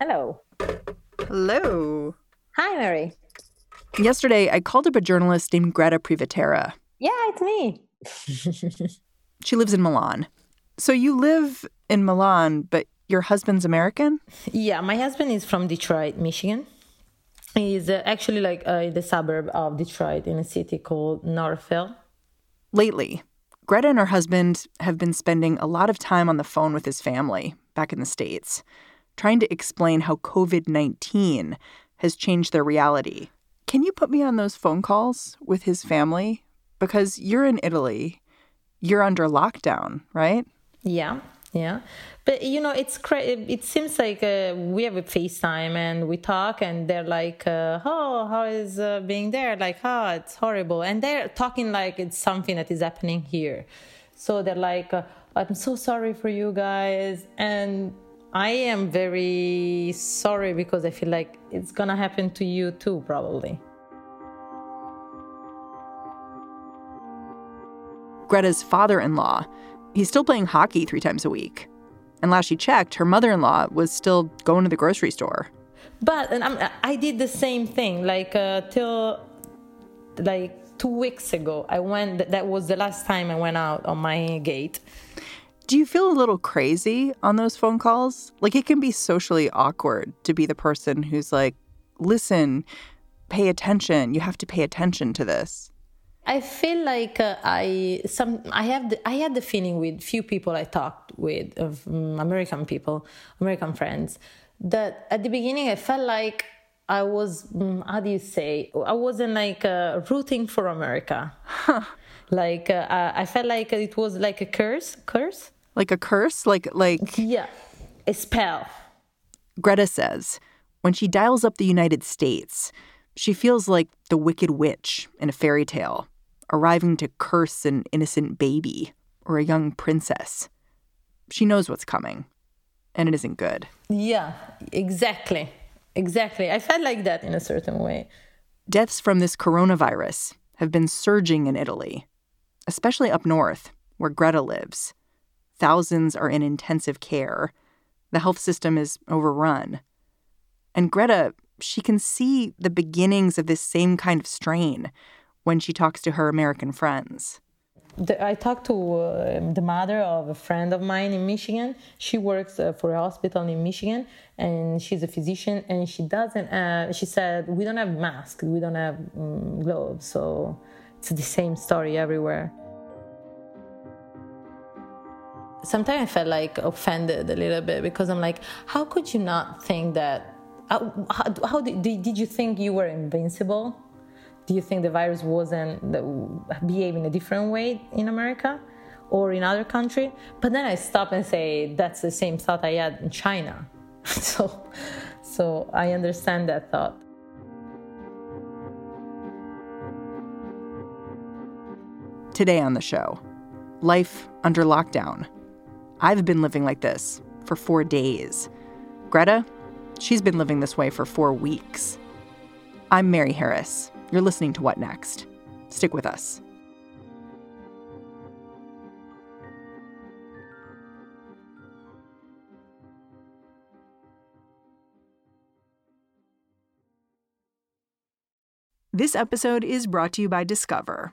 Hello. Hello. Hi, Mary. Yesterday, I called up a journalist named Greta Privitera. Yeah, it's me. She lives in Milan. So you live in Milan, but your husband's American? Yeah, my husband is from Detroit, Michigan. He's uh, actually like uh, in the suburb of Detroit in a city called Northville. Lately, Greta and her husband have been spending a lot of time on the phone with his family back in the States, trying to explain how COVID 19 has changed their reality. Can you put me on those phone calls with his family? Because you're in Italy, you're under lockdown, right? Yeah, yeah. But you know, it's cra- it seems like uh, we have a FaceTime and we talk, and they're like, uh, "Oh, how is uh, being there?" Like, "Oh, it's horrible," and they're talking like it's something that is happening here. So they're like, "I'm so sorry for you guys," and I am very sorry because I feel like it's gonna happen to you too, probably. Greta's father in law, he's still playing hockey three times a week. And last she checked, her mother in law was still going to the grocery store. But and I'm, I did the same thing. Like uh, till like two weeks ago, I went. That was the last time I went out on my gate. Do you feel a little crazy on those phone calls? Like it can be socially awkward to be the person who's like, "Listen, pay attention. You have to pay attention to this." I feel like uh, I some I have the, I had the feeling with few people I talked with of um, American people, American friends, that at the beginning I felt like I was um, how do you say I wasn't like uh, rooting for America. Huh. Like uh, I felt like it was like a curse, curse. Like a curse, like like yeah, a spell. Greta says when she dials up the United States, she feels like the wicked witch in a fairy tale arriving to curse an innocent baby or a young princess. She knows what's coming, and it isn't good. Yeah, exactly. Exactly. I felt like that in a certain way. Deaths from this coronavirus have been surging in Italy, especially up north, where Greta lives. Thousands are in intensive care. The health system is overrun. And Greta, she can see the beginnings of this same kind of strain when she talks to her American friends. I talked to uh, the mother of a friend of mine in Michigan. She works uh, for a hospital in Michigan, and she's a physician. And she doesn't. Uh, she said we don't have masks, we don't have um, gloves, so it's the same story everywhere. Sometimes I felt like offended a little bit because I'm like, how could you not think that? How, how, did, did you think you were invincible? do you think the virus wasn't behaving a different way in America or in other country? But then I stop and say that's the same thought I had in China. so, so I understand that thought. Today on the show, life under lockdown. I've been living like this for four days. Greta, she's been living this way for four weeks. I'm Mary Harris. You're listening to What Next? Stick with us. This episode is brought to you by Discover.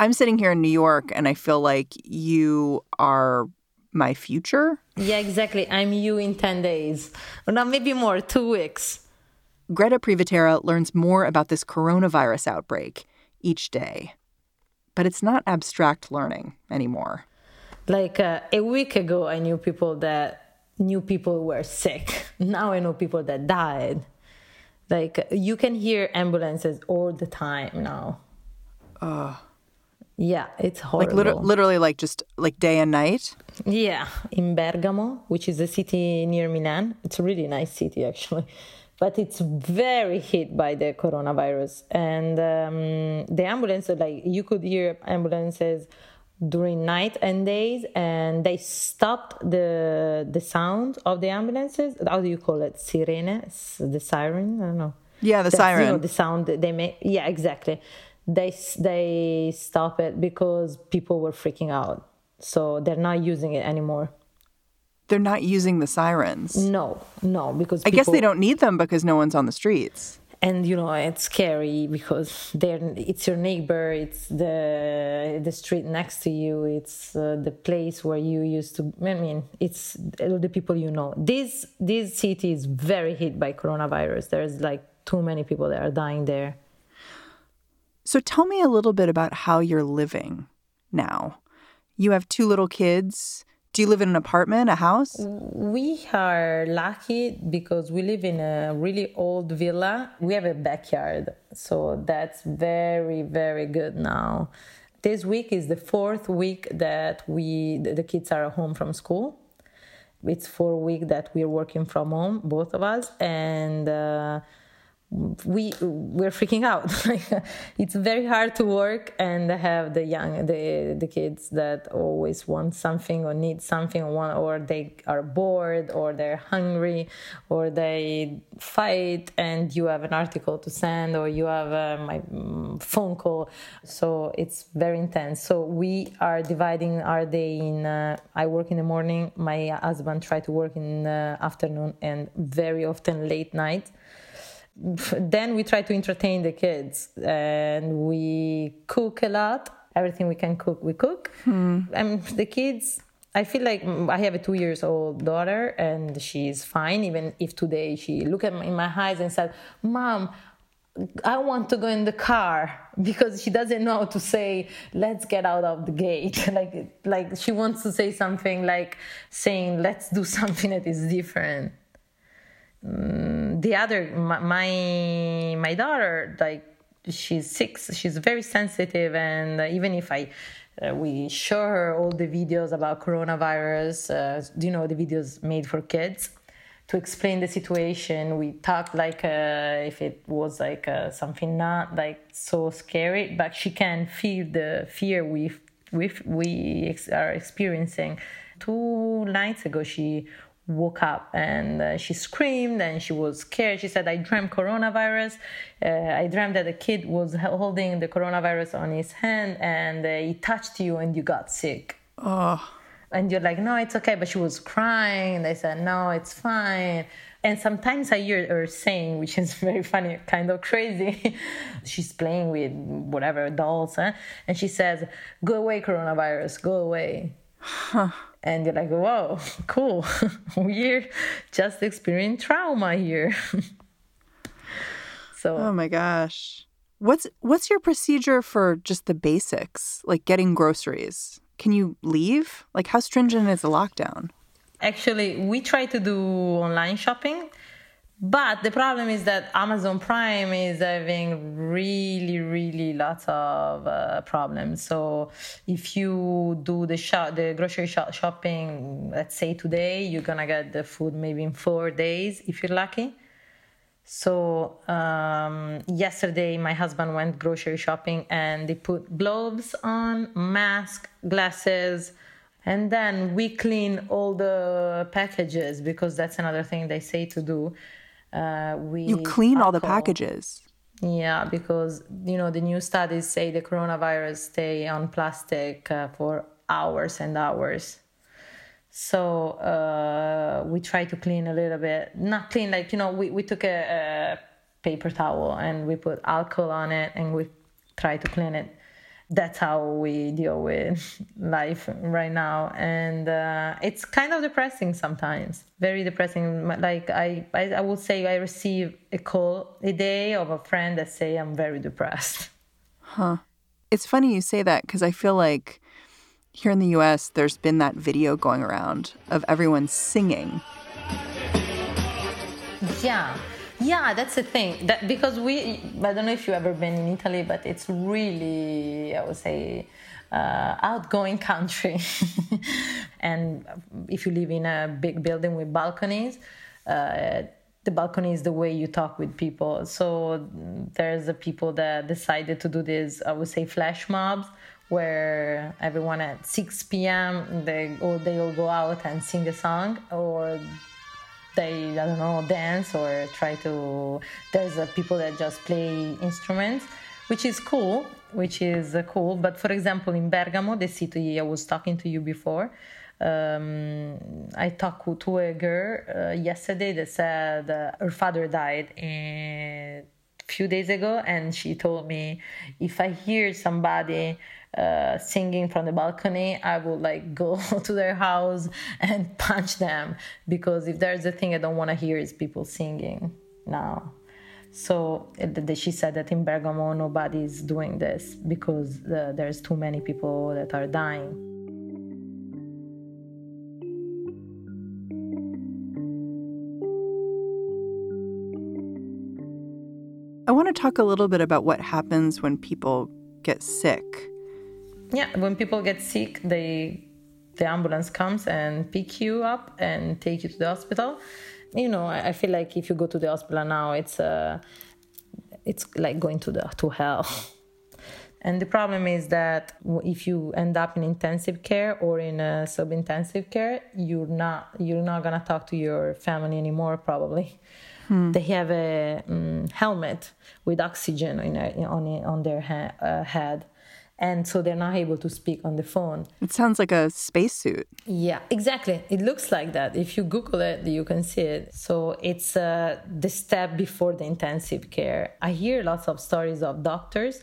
I'm sitting here in New York and I feel like you are my future. Yeah, exactly. I'm you in 10 days. Or not maybe more, 2 weeks. Greta Privitera learns more about this coronavirus outbreak each day. But it's not abstract learning anymore. Like uh, a week ago, I knew people that knew people were sick. Now I know people that died. Like you can hear ambulances all the time now. Uh, yeah, it's horrible. like lit- literally, like just like day and night. Yeah, in Bergamo, which is a city near Milan. It's a really nice city, actually. But it's very hit by the coronavirus. And um, the ambulances, like you could hear ambulances during night and days, and they stopped the the sound of the ambulances. How do you call it? Sirene? The siren? I don't know. Yeah, the That's, siren. You know, the sound that they make. Yeah, exactly. They they stop it because people were freaking out, so they're not using it anymore. They're not using the sirens. No, no, because I guess they don't need them because no one's on the streets. And you know it's scary because they're it's your neighbor, it's the the street next to you, it's uh, the place where you used to. I mean, it's the people you know. This this city is very hit by coronavirus. There's like too many people that are dying there. So tell me a little bit about how you're living now. You have two little kids. Do you live in an apartment, a house? We are lucky because we live in a really old villa. We have a backyard, so that's very, very good now. This week is the fourth week that we the kids are home from school. It's four week that we're working from home, both of us, and. Uh, we we're freaking out. It's very hard to work and have the young the the kids that always want something or need something or they are bored or they're hungry or they fight and you have an article to send or you have a, my mm, phone call. So it's very intense. So we are dividing our day in uh, i work in the morning my husband try to work in the afternoon and very often late night then we try to entertain the kids and we cook a lot. Everything we can cook we cook. Hmm. And the kids i feel like i have a two years old daughter and she's fine. Even if today she looked at me in my eyes and said mom I want to go in the car because she doesn't know how to say let's get out of the gate. Like like she wants to say something like saying let's do something that is different the other my, my daughter like she's six she's very sensitive and even if i uh, we show her all the videos about coronavirus uh, you know the videos made for kids? To explain the situation we talk like uh, if it was like uh, something not like so scary but she can feel the fear we we we ex- are experiencing. Two nights ago she woke up and uh, she screamed and she was scared. She said, I dreamt coronavirus. Uh, I dreamt that a kid was holding the coronavirus on his hand and uh, he touched you and you got sick. Oh, And you're like, no, it's okay. But she was crying. And they said, no, it's fine. And sometimes I hear her saying, which is very funny, kind of crazy. She's playing with whatever dolls, huh? and she says, "Go away, coronavirus, go away." And you're like, "Whoa, cool! We're just experiencing trauma here." so oh my gosh. What's what's your procedure for just the basics, like getting groceries? Can you leave? Like how stringent is the lockdown? Actually, we try to do online shopping, but the problem is that Amazon Prime is having really, really lots of uh, problems. So if you do the shop, the grocery shop shopping, let's say today, you're gonna get the food maybe in four days if you're lucky. So um, yesterday, my husband went grocery shopping and they put gloves on, mask, glasses, and then we clean all the packages because that's another thing they say to do. Uh, we you clean alcohol. all the packages. Yeah, because you know the new studies say the coronavirus stay on plastic uh, for hours and hours. So uh, we try to clean a little bit, not clean like you know we we took a, a paper towel and we put alcohol on it and we try to clean it that's how we deal with life right now. And uh, it's kind of depressing sometimes. Very depressing. Like I, I i would say i receive a call a day of a friend that say i'm very depressed. Huh. It's funny you say that because i feel like here in the us there's been that video going around of everyone singing. Yeah yeah, that's the thing. That because we, I don't know if you've ever been in Italy, but it's really, I would say, uh, outgoing country. and if you live in a big building with balconies, uh, the balcony is the way you talk with people. So there's the people that decided to do this, I would say, flash mobs, where everyone at 6 p.m. they or they all go out and sing a song, or they I don't know dance or try to. There's uh, people that just play instruments, which is cool, which is uh, cool. But for example, in Bergamo, the city I was talking to you before. Um, I talked to a girl uh, yesterday that said uh, her father died a few days ago, and she told me if I hear somebody uh, singing from the balcony, I would like go to their house and punch them because if there's a thing I don't want to hear is people singing now. So she said that in Bergamo nobody's doing this because uh, there's too many people that are dying. I want to talk a little bit about what happens when people get sick yeah when people get sick they the ambulance comes and pick you up and take you to the hospital. You know i, feel like if you go to the hospital now it's uh it's like going to the to hell. And the problem is that if you end up in intensive care or in a sub-intensive care you're not you're not gonna talk to your family anymore probably. Hmm. they have a um, helmet with oxygen in a, on, on their ha- uh, head and so they're not able to speak on the phone. It sounds like a spacesuit. Yeah, exactly. It looks like that. If you Google it, you can see it. So it's uh, the step before the intensive care. I hear lots of stories of doctors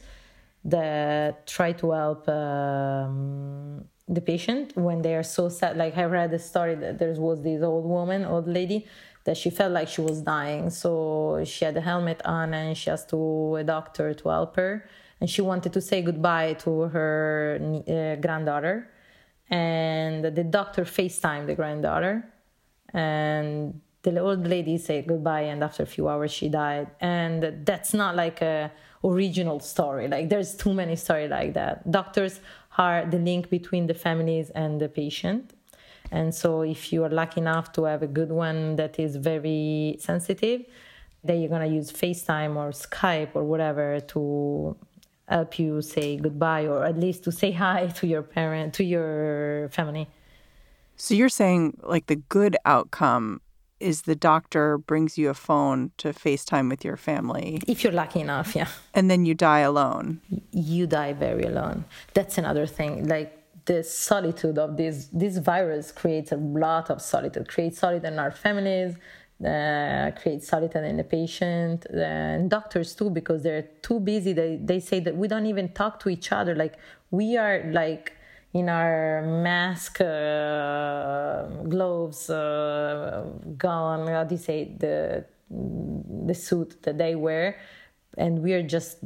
that try to help um, the patient when they are so sad. Like I read a story that there was this old woman, old lady, that she felt like she was dying. So she had a helmet on and she asked to a doctor to help her and she wanted to say goodbye to her uh, granddaughter. And the doctor facetimed the granddaughter. And the old lady said goodbye and after a few hours she died. And that's not like a original story. Like there's too many stories like that. Doctors are the link between the families and the patient. And so if you are lucky enough to have a good one that is very sensitive then you're going to use facetime or skype or whatever to help you say goodbye or at least to say hi to your parent to your family so you're saying like the good outcome is the doctor brings you a phone to FaceTime with your family. If you're lucky enough, yeah. And then you die alone. You die very alone. That's another thing. Like the solitude of this this virus creates a lot of solitude. Creates solitude in our families, uh, create solitude in the patient and doctors too because they're too busy. They, they say that we don't even talk to each other. Like we are like in our mask uh, gloves uh, gown how do you say the the suit that they wear. And we are just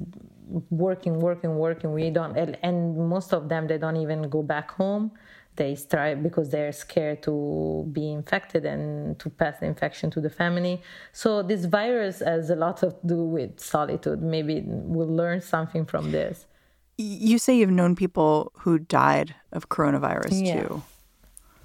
working working working. We don't and most of them they don't even go back home they strive because they're scared to be infected and to pass the infection to the family. So this virus has a lot to do with solitude. Maybe we'll learn something from this. You say you've known people who died of coronavirus yeah. too.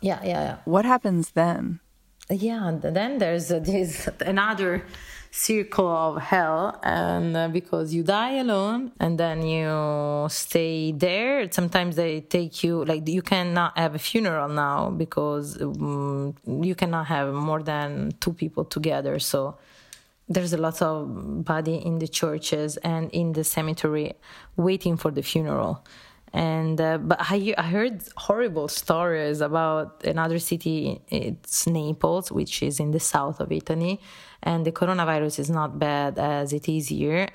Yeah, yeah, yeah. What happens then? Yeah, and then there's uh, this another circle of hell and uh, because you die alone and then you stay there. Sometimes they take you like you cannot have a funeral now because um, you cannot have more than two people together. So there's a lot of body in the churches and in the cemetery waiting for the funeral and uh, but I, I heard horrible stories about another city it's naples which is in the south of italy and the coronavirus is not bad as it is here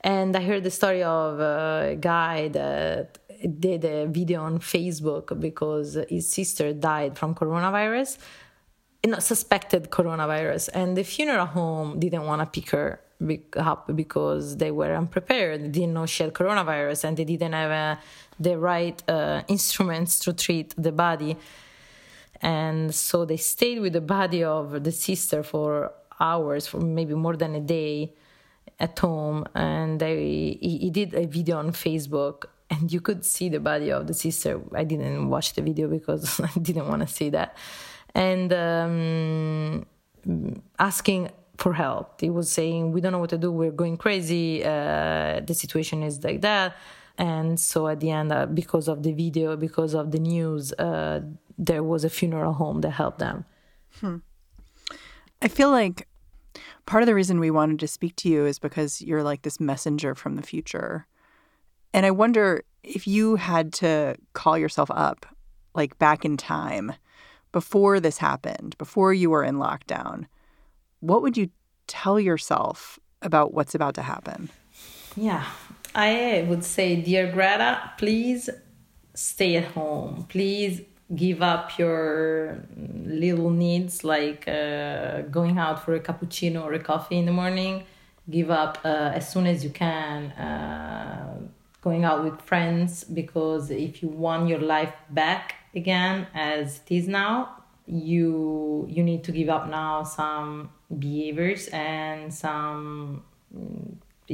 and i heard the story of a guy that did a video on facebook because his sister died from coronavirus suspected coronavirus and the funeral home didn't want to pick her up because they were unprepared. They didn't know she had coronavirus and they didn't have uh, the right uh, instruments to treat the body. And so they stayed with the body of the sister for hours, for maybe more than a day at home. And they, he, he did a video on Facebook and you could see the body of the sister. I didn't watch the video because I didn't want to see that. And um, asking for help. He was saying, "We don't know what to do. We're going crazy. Uh, the situation is like that." And so at the end, uh, because of the video, because of the news, uh, there was a funeral home that helped them. Hmm. I feel like part of the reason we wanted to speak to you is because you're like this messenger from the future. And I wonder if you had to call yourself up, like back in time, before this happened, before you were in lockdown what would you tell yourself about what's about to happen? Yeah, I would say, dear Greta, please stay at home. Please give up your little needs like uh, going out for a cappuccino or a coffee in the morning. Give up uh, as soon as you can uh, going out with friends because if you want your life back again as it is now, you you need to give up now some behaviors and some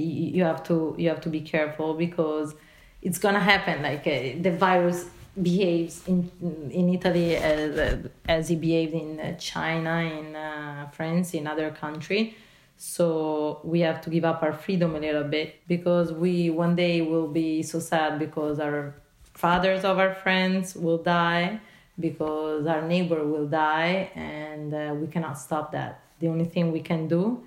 you have to you have to be careful because it's gonna happen. Like uh, the virus behaves in in Italy as as it behaved in China in uh, France in other country. So we have to give up our freedom a little bit because we one day will be so sad because our fathers of our friends will die because our neighbor will die and uh, we cannot stop that. The only thing we can do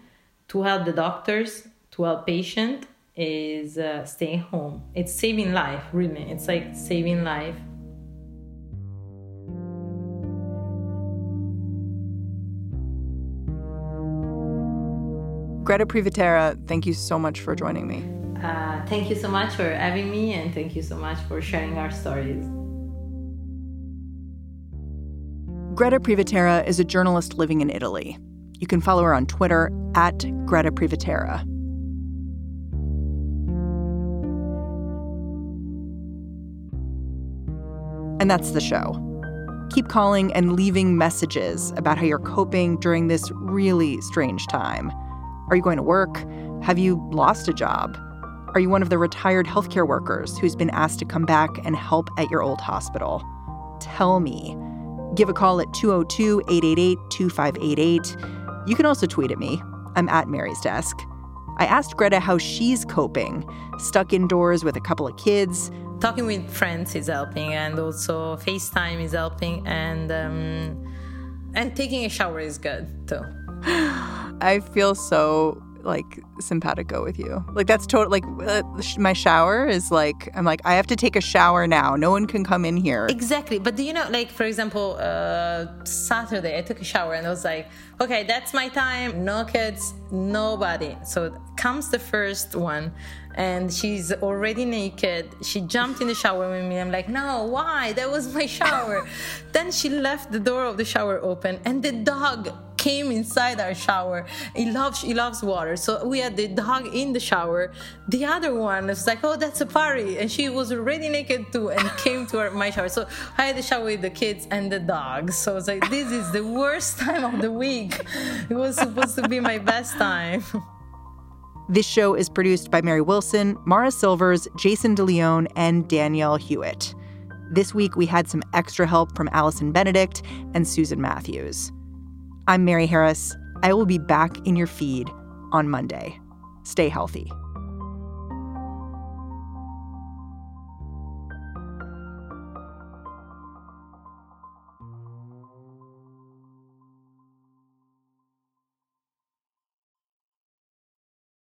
to help the doctors, to help patient is uh, staying home. It's saving life, really. It's like saving life. Greta Privitera, thank you so much for joining me. Uh, thank you so much for having me, and thank you so much for sharing our stories. Greta Privitera is a journalist living in Italy. You can follow her on Twitter at Greta Privitera. And that's the show. Keep calling and leaving messages about how you're coping during this really strange time. Are you going to work? Have you lost a job? Are you one of the retired healthcare workers who's been asked to come back and help at your old hospital? Tell me. Give a call at 202 888 2588 you can also tweet at me. I'm at Mary's Desk. I asked Greta how she's coping, stuck indoors with a couple of kids. Talking with friends is helping, and also FaceTime is helping, and um, and taking a shower is good too. I feel so like simpatico with you. Like that's total. Like uh, my shower is like I'm like I have to take a shower now. No one can come in here. Exactly. But do you know, like for example, uh, Saturday I took a shower and I was like, okay, that's my time. No kids, nobody. So comes the first one, and she's already naked. She jumped in the shower with me. I'm like, no, why? That was my shower. then she left the door of the shower open, and the dog came inside our shower. He loves he loves water, so we had the dog in the shower. The other one was like, oh, that's a party, and she was already naked too, and came to our, my shower. So I had the shower with the kids and the dogs. So it's like this is the worst time of the week. It was supposed to be my best time. This show is produced by Mary Wilson, Mara Silvers, Jason DeLeon, and Danielle Hewitt. This week, we had some extra help from Alison Benedikt and Susan Matthews. I'm Mary Harris. I will be back in your feed on Monday. Stay healthy.